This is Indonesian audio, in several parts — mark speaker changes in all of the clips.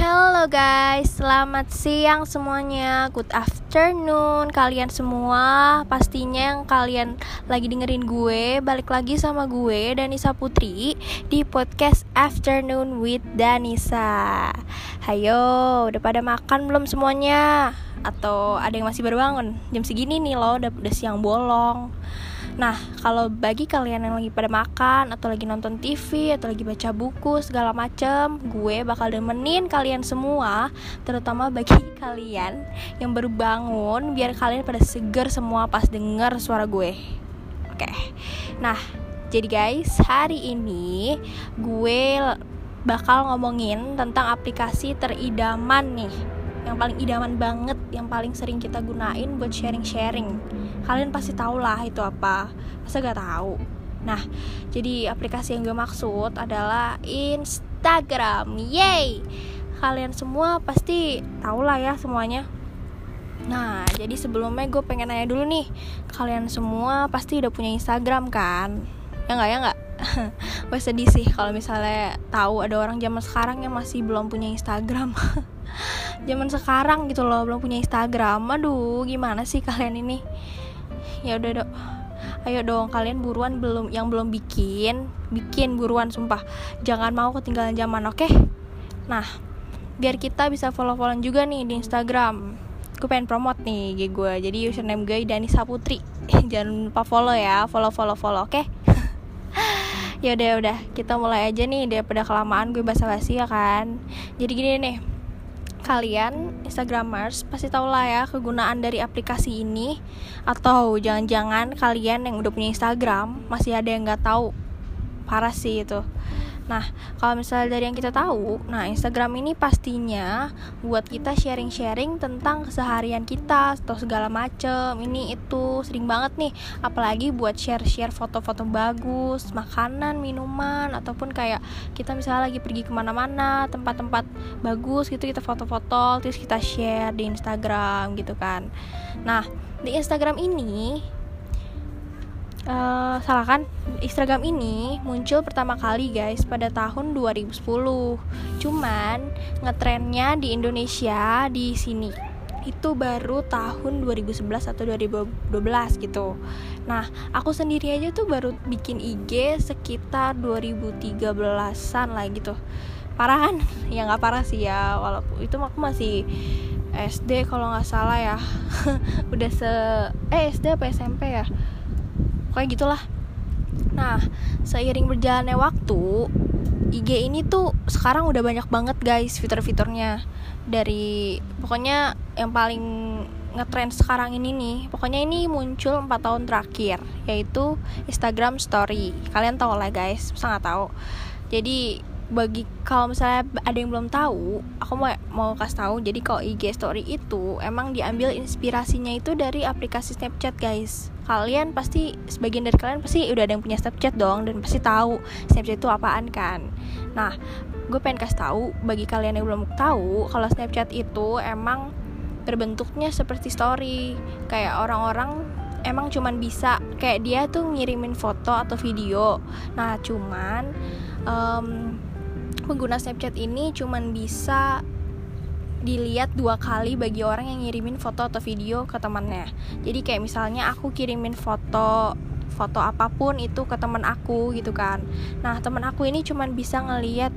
Speaker 1: Halo guys, selamat siang semuanya. Good afternoon kalian semua. Pastinya yang kalian lagi dengerin gue Balik lagi sama gue, Danisa Putri Di podcast Afternoon with Danisa. Hayo, udah pada makan belum semuanya? Atau ada yang masih baru bangun? Jam segini nih loh, udah, udah siang bolong Nah, kalau bagi kalian yang lagi pada makan atau lagi nonton TV atau lagi baca buku segala macem, gue bakal demenin kalian semua, terutama bagi kalian yang baru bangun, biar kalian pada seger semua pas denger suara gue. Oke. Nah, jadi guys, hari ini gue bakal ngomongin tentang aplikasi teridaman nih yang paling idaman banget yang paling sering kita gunain buat sharing-sharing. Kalian pasti tahu lah itu apa. Masa gak tahu? Nah jadi aplikasi yang gue maksud adalah Instagram. Yay! Kalian semua pasti tahu lah ya semuanya. Nah, jadi sebelumnya gue pengen nanya dulu nih. Kalian semua pasti udah punya Instagram kan? Ya nggak ya nggak? gue sedih sih kalau misalnya tahu ada orang zaman sekarang yang masih belum punya Instagram zaman sekarang gitu loh belum punya Instagram. Aduh gimana sih kalian ini? Ya udah dok. Ayo dong kalian buruan belum yang belum bikin bikin buruan sumpah. Jangan mau ketinggalan zaman oke? Okay? nah biar kita bisa follow followan juga nih di Instagram. Gue pengen promote nih gue jadi username gue Dani Saputri. Jangan lupa follow ya follow follow follow oke? Okay? ya udah udah. Kita mulai aja nih daripada kelamaan gue basa-basi ya kan? Jadi gini nih kalian Instagramers pasti tau lah ya kegunaan dari aplikasi ini. Atau jangan-jangan kalian yang udah punya Instagram masih ada yang nggak tahu. Parah sih itu Nah, kalau misalnya dari yang kita tahu, nah Instagram ini pastinya buat kita sharing-sharing tentang keseharian kita atau segala macem. Ini itu sering banget nih, apalagi buat share-share foto-foto bagus, makanan, minuman, ataupun kayak kita misalnya lagi pergi ke mana-mana, tempat-tempat bagus gitu kita foto-foto, terus kita share di Instagram gitu kan. Nah, di Instagram ini uh, salah kan? Instagram ini muncul pertama kali guys pada tahun 2010 cuman ngetrennya di Indonesia di sini. Itu baru tahun 2011 atau 2012 gitu. Nah aku sendiri aja tuh baru bikin IG sekitar 2013an lah gitu. Parah kan? Ya nggak parah sih ya Walaupun itu aku masih SD kalau nggak salah ya. Udah se... Eh SD apa SMP ya? Kayak gitulah. Nah seiring berjalannya waktu IG ini tuh sekarang udah banyak banget guys fitur-fiturnya. Dari pokoknya yang paling ngetrend sekarang ini nih pokoknya ini muncul 4 tahun terakhir yaitu Instagram Story. Kalian tau lah guys sangat tahu. Jadi bagi kalau misalnya ada yang belum tahu, aku mau mau kasih tahu. Jadi kalau IG story itu emang diambil inspirasinya itu dari aplikasi Snapchat, guys. Kalian pasti sebagian dari kalian pasti udah ada yang punya Snapchat dong dan pasti tahu Snapchat itu apaan kan. Nah, gue pengen kasih tahu bagi kalian yang belum tahu kalau Snapchat itu emang berbentuknya seperti story. Kayak orang-orang emang cuman bisa kayak dia tuh ngirimin foto atau video. Nah, cuman um, pengguna Snapchat ini cuman bisa dilihat dua kali bagi orang yang ngirimin foto atau video ke temannya. Jadi kayak misalnya aku kirimin foto foto apa pun itu ke teman aku gitu kan. Nah teman aku ini cuman bisa ngeliat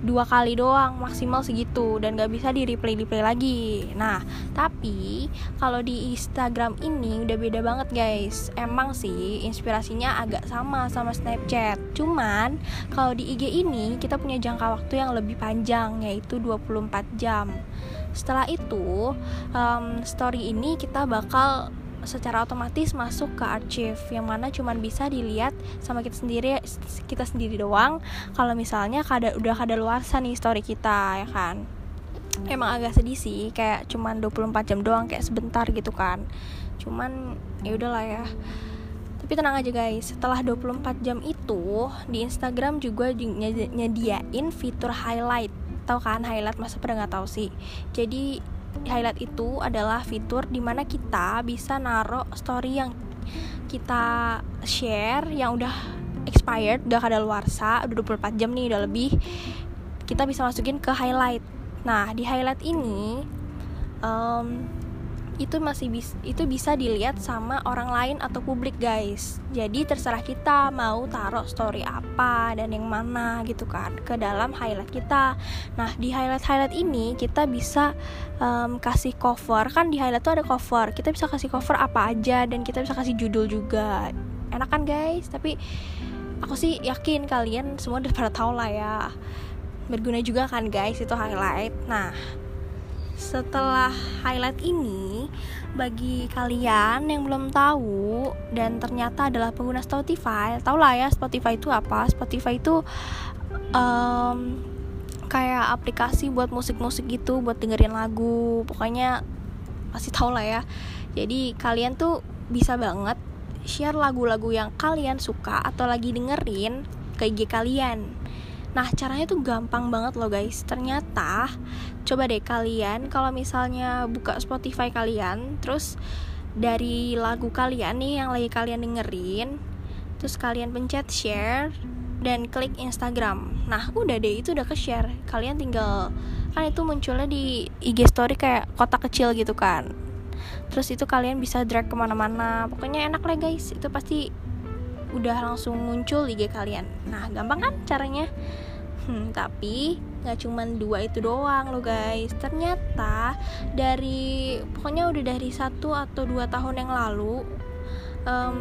Speaker 1: dua kali doang maksimal segitu dan gak bisa di replay replay lagi. Nah tapi kalau di Instagram ini udah beda banget guys. Emang sih inspirasinya agak sama sama Snapchat. Cuman kalau di IG ini kita punya jangka waktu yang lebih panjang yaitu 24 jam. Setelah itu um, story ini kita bakal secara otomatis masuk ke archive yang mana cuman bisa dilihat sama kita sendiri kita sendiri doang. Kalau misalnya kada udah kada luar nih story kita ya kan? Emang agak sedih sih kayak cuman 24 jam doang kayak sebentar gitu kan. Cuman ya udahlah ya. Tapi tenang aja guys. Setelah 24 jam itu di Instagram juga nyediain fitur highlight. Tau kan highlight? Masa pada nggak tahu sih? Jadi highlight itu adalah fitur di mana kita bisa naruh story yang kita share yang udah expired udah kada luarsa udah 24 jam nih udah lebih. Kita bisa masukin ke highlight. Nah di highlight ini um, itu masih bis itu bisa dilihat sama orang lain atau publik guys. Jadi terserah kita mau taruh story apa dan yang mana gitu kan ke dalam highlight kita. Nah di highlight highlight ini kita bisa um, kasih cover. Kan di highlight tuh ada cover. Kita bisa kasih cover apa aja dan kita bisa kasih judul juga. Enak kan guys? Tapi aku sih yakin kalian semua udah pada tahu lah ya. Berguna juga kan guys itu highlight. Nah setelah highlight ini bagi kalian yang belum tahu dan ternyata adalah pengguna Spotify tau lah ya Spotify itu apa? Spotify itu um, kayak aplikasi buat musik-musik gitu buat dengerin lagu. Pokoknya pasti tau lah ya. Jadi kalian tuh bisa banget share lagu-lagu yang kalian suka atau lagi dengerin ke IG kalian Nah, caranya tuh gampang banget loh guys. Ternyata coba deh kalian kalau misalnya buka Spotify kalian, terus dari lagu kalian nih yang lagi kalian dengerin, terus kalian pencet share dan klik Instagram. Nah, udah deh itu udah ke-share. Kalian tinggal kan itu munculnya di IG story kayak kotak kecil gitu kan. Terus itu kalian bisa drag ke mana-mana. Pokoknya enak lah guys. Itu pasti udah langsung muncul IG kalian. Nah gampang kan caranya? Hmm, tapi nggak cuman dua itu doang lo guys. Ternyata dari pokoknya udah dari satu atau dua tahun yang lalu um,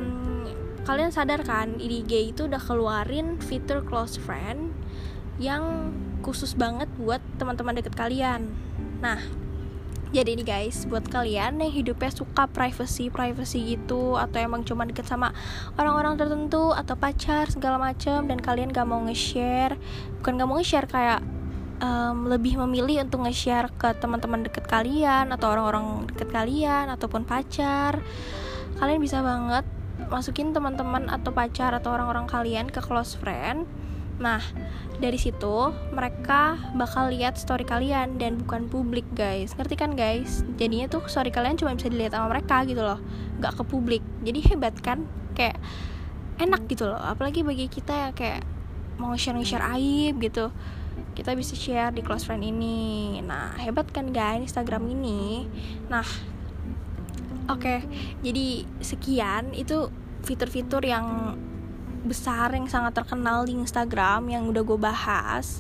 Speaker 1: kalian sadar kan IG itu udah keluarin fitur close friend yang khusus banget buat teman-teman deket kalian. Nah jadi nih guys buat kalian yang hidupnya suka privacy privacy gitu atau emang cuma deket sama orang-orang tertentu atau pacar segala macem dan kalian gak mau nge-share bukan gak mau nge-share kayak um, lebih memilih untuk nge-share ke teman-teman deket kalian atau orang-orang deket kalian ataupun pacar kalian bisa banget masukin teman-teman atau pacar atau orang-orang kalian ke close friend Nah, dari situ mereka bakal lihat story kalian dan bukan publik, guys. Ngerti kan, guys? Jadinya tuh story kalian cuma bisa dilihat sama mereka gitu loh, nggak ke publik. Jadi hebat kan? Kayak enak gitu loh. Apalagi bagi kita yang kayak mau share-share aib gitu. Kita bisa share di close friend ini. Nah, hebat kan, guys, Instagram ini. Nah, oke. Okay, jadi sekian itu fitur-fitur yang besar yang sangat terkenal di Instagram yang udah gue bahas.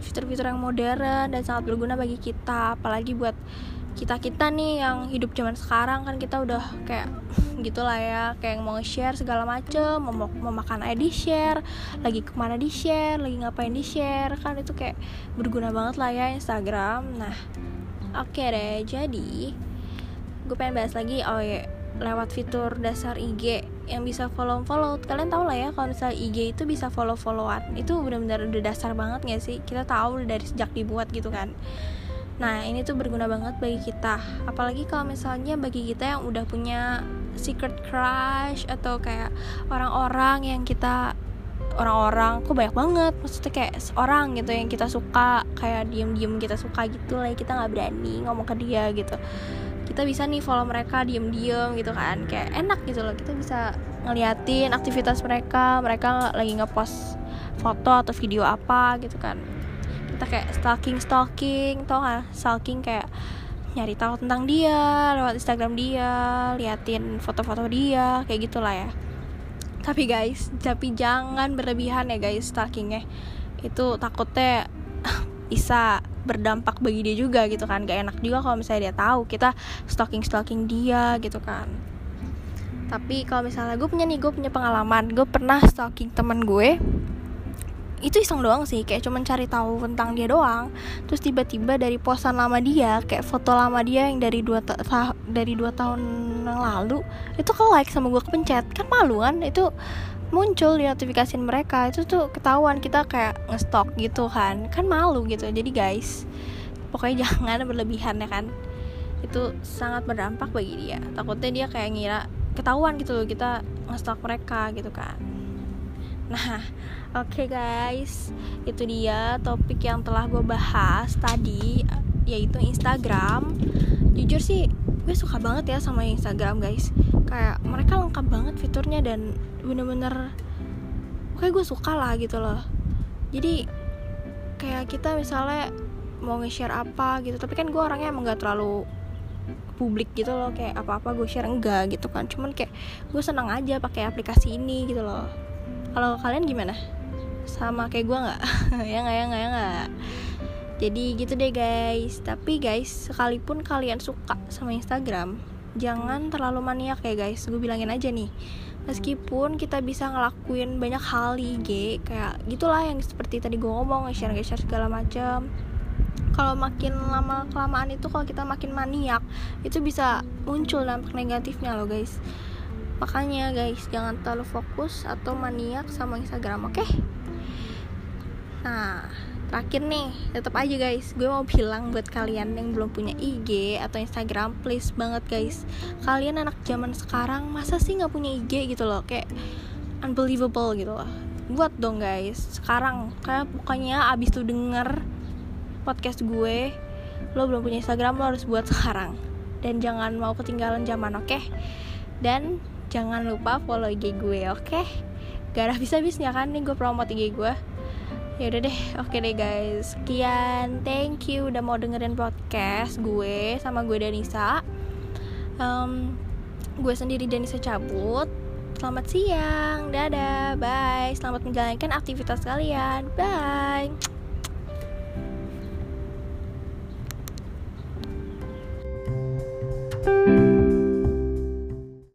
Speaker 1: Fitur-fitur yang modern dan sangat berguna bagi kita apalagi buat kita kita nih yang hidup zaman sekarang kan kita udah kayak gitulah ya kayak mau share segala macem mau, mau makan aja di share lagi ke mana di share lagi ngapain di share kan itu kayak berguna banget lah ya Instagram. Nah oke okay deh jadi gue pengen bahas lagi oh ya lewat fitur dasar IG yang bisa follow follow kalian tau lah ya kalau misalnya IG itu bisa follow followan itu benar-benar udah dasar banget gak sih? Kita tahu dari sejak dibuat gitu kan. Nah ini tuh berguna banget bagi kita. Apalagi kalau misalnya bagi kita yang udah punya secret crush atau kayak orang-orang yang kita orang-orang kok banyak banget? Maksudnya kayak seorang gitu yang kita suka kayak diem-diem kita suka gitu lah kita nggak berani ngomong ke dia gitu kita bisa nih follow mereka diem-diem gitu kan. Kayak enak gitu loh kita bisa ngeliatin aktivitas mereka mereka lagi ngepost foto atau video apa gitu kan. Kita kayak stalking stalking tau gak stalking kayak nyari tahu tentang dia lewat Instagram dia liatin foto-foto dia kayak gitulah ya. Tapi guys tapi jangan berlebihan ya guys stalkingnya. Itu takutnya bisa berdampak bagi dia juga gitu kan. Gak enak juga kalau misalnya dia tahu kita stalking stalking dia gitu kan. Tapi kalau misalnya gue punya nih gue punya pengalaman. Gue pernah stalking teman gue. Itu iseng doang sih kayak cuman cari tahu tentang dia doang. Terus tiba-tiba dari posan lama dia kayak foto lama dia yang dari dua ta dari dua tahun yang lalu itu ke like sama gue kepencet. Kan malu kan? Itu muncul di notifikasi mereka itu tuh ketahuan kita kayak ngestok gitu kan. Kan malu gitu. Jadi guys pokoknya jangan berlebihan ya kan. Itu sangat berdampak bagi dia. Takutnya dia kayak ngira ketahuan gitu loh kita ngestok mereka gitu kan. Nah oke okay guys. Itu dia topik yang telah gue bahas tadi yaitu Instagram. Jujur sih gue suka banget ya sama Instagram guys kayak mereka lengkap banget fiturnya dan bener-bener kayak gue suka lah gitu loh. Jadi kayak kita misalnya mau nge-share apa gitu tapi kan gue orangnya emang gak terlalu publik gitu loh kayak apa-apa gue share enggak gitu kan. Cuman kayak gue senang aja pakai aplikasi ini gitu loh. Kalau kalian gimana? Sama kayak gue nggak? Ya nggak ya nggak ya nggak? Jadi gitu deh guys. Tapi guys sekalipun kalian suka sama Instagram jangan terlalu maniak ya guys. Gue bilangin aja nih. Meskipun kita bisa ngelakuin banyak hal di IG kayak gitulah yang seperti tadi gue ngomong share share segala macam kalau makin lama kelamaan itu kalau kita makin maniak itu bisa muncul dampak negatifnya loh guys. Makanya guys jangan terlalu fokus atau maniak sama Instagram oke? Okay? nah terakhir nih tetap aja guys gue mau bilang buat kalian yang belum punya IG atau Instagram please banget guys. Kalian anak zaman sekarang masa sih nggak punya IG gitu loh? Kayak unbelievable gitu loh. Buat dong guys sekarang. Kayak pokoknya abis tuh denger podcast gue lo belum punya Instagram lo harus buat sekarang. Dan jangan mau ketinggalan zaman oke? Okay? dan jangan lupa follow IG gue oke? Okay? gak ada habis-habisnya kan nih gue promote IG gue ya udah deh oke deh guys. Sekian thank you udah mau dengerin podcast gue sama gue Danisa. Um, gue sendiri Danisa cabut. Selamat siang dadah bye. Selamat menjalankan aktivitas kalian bye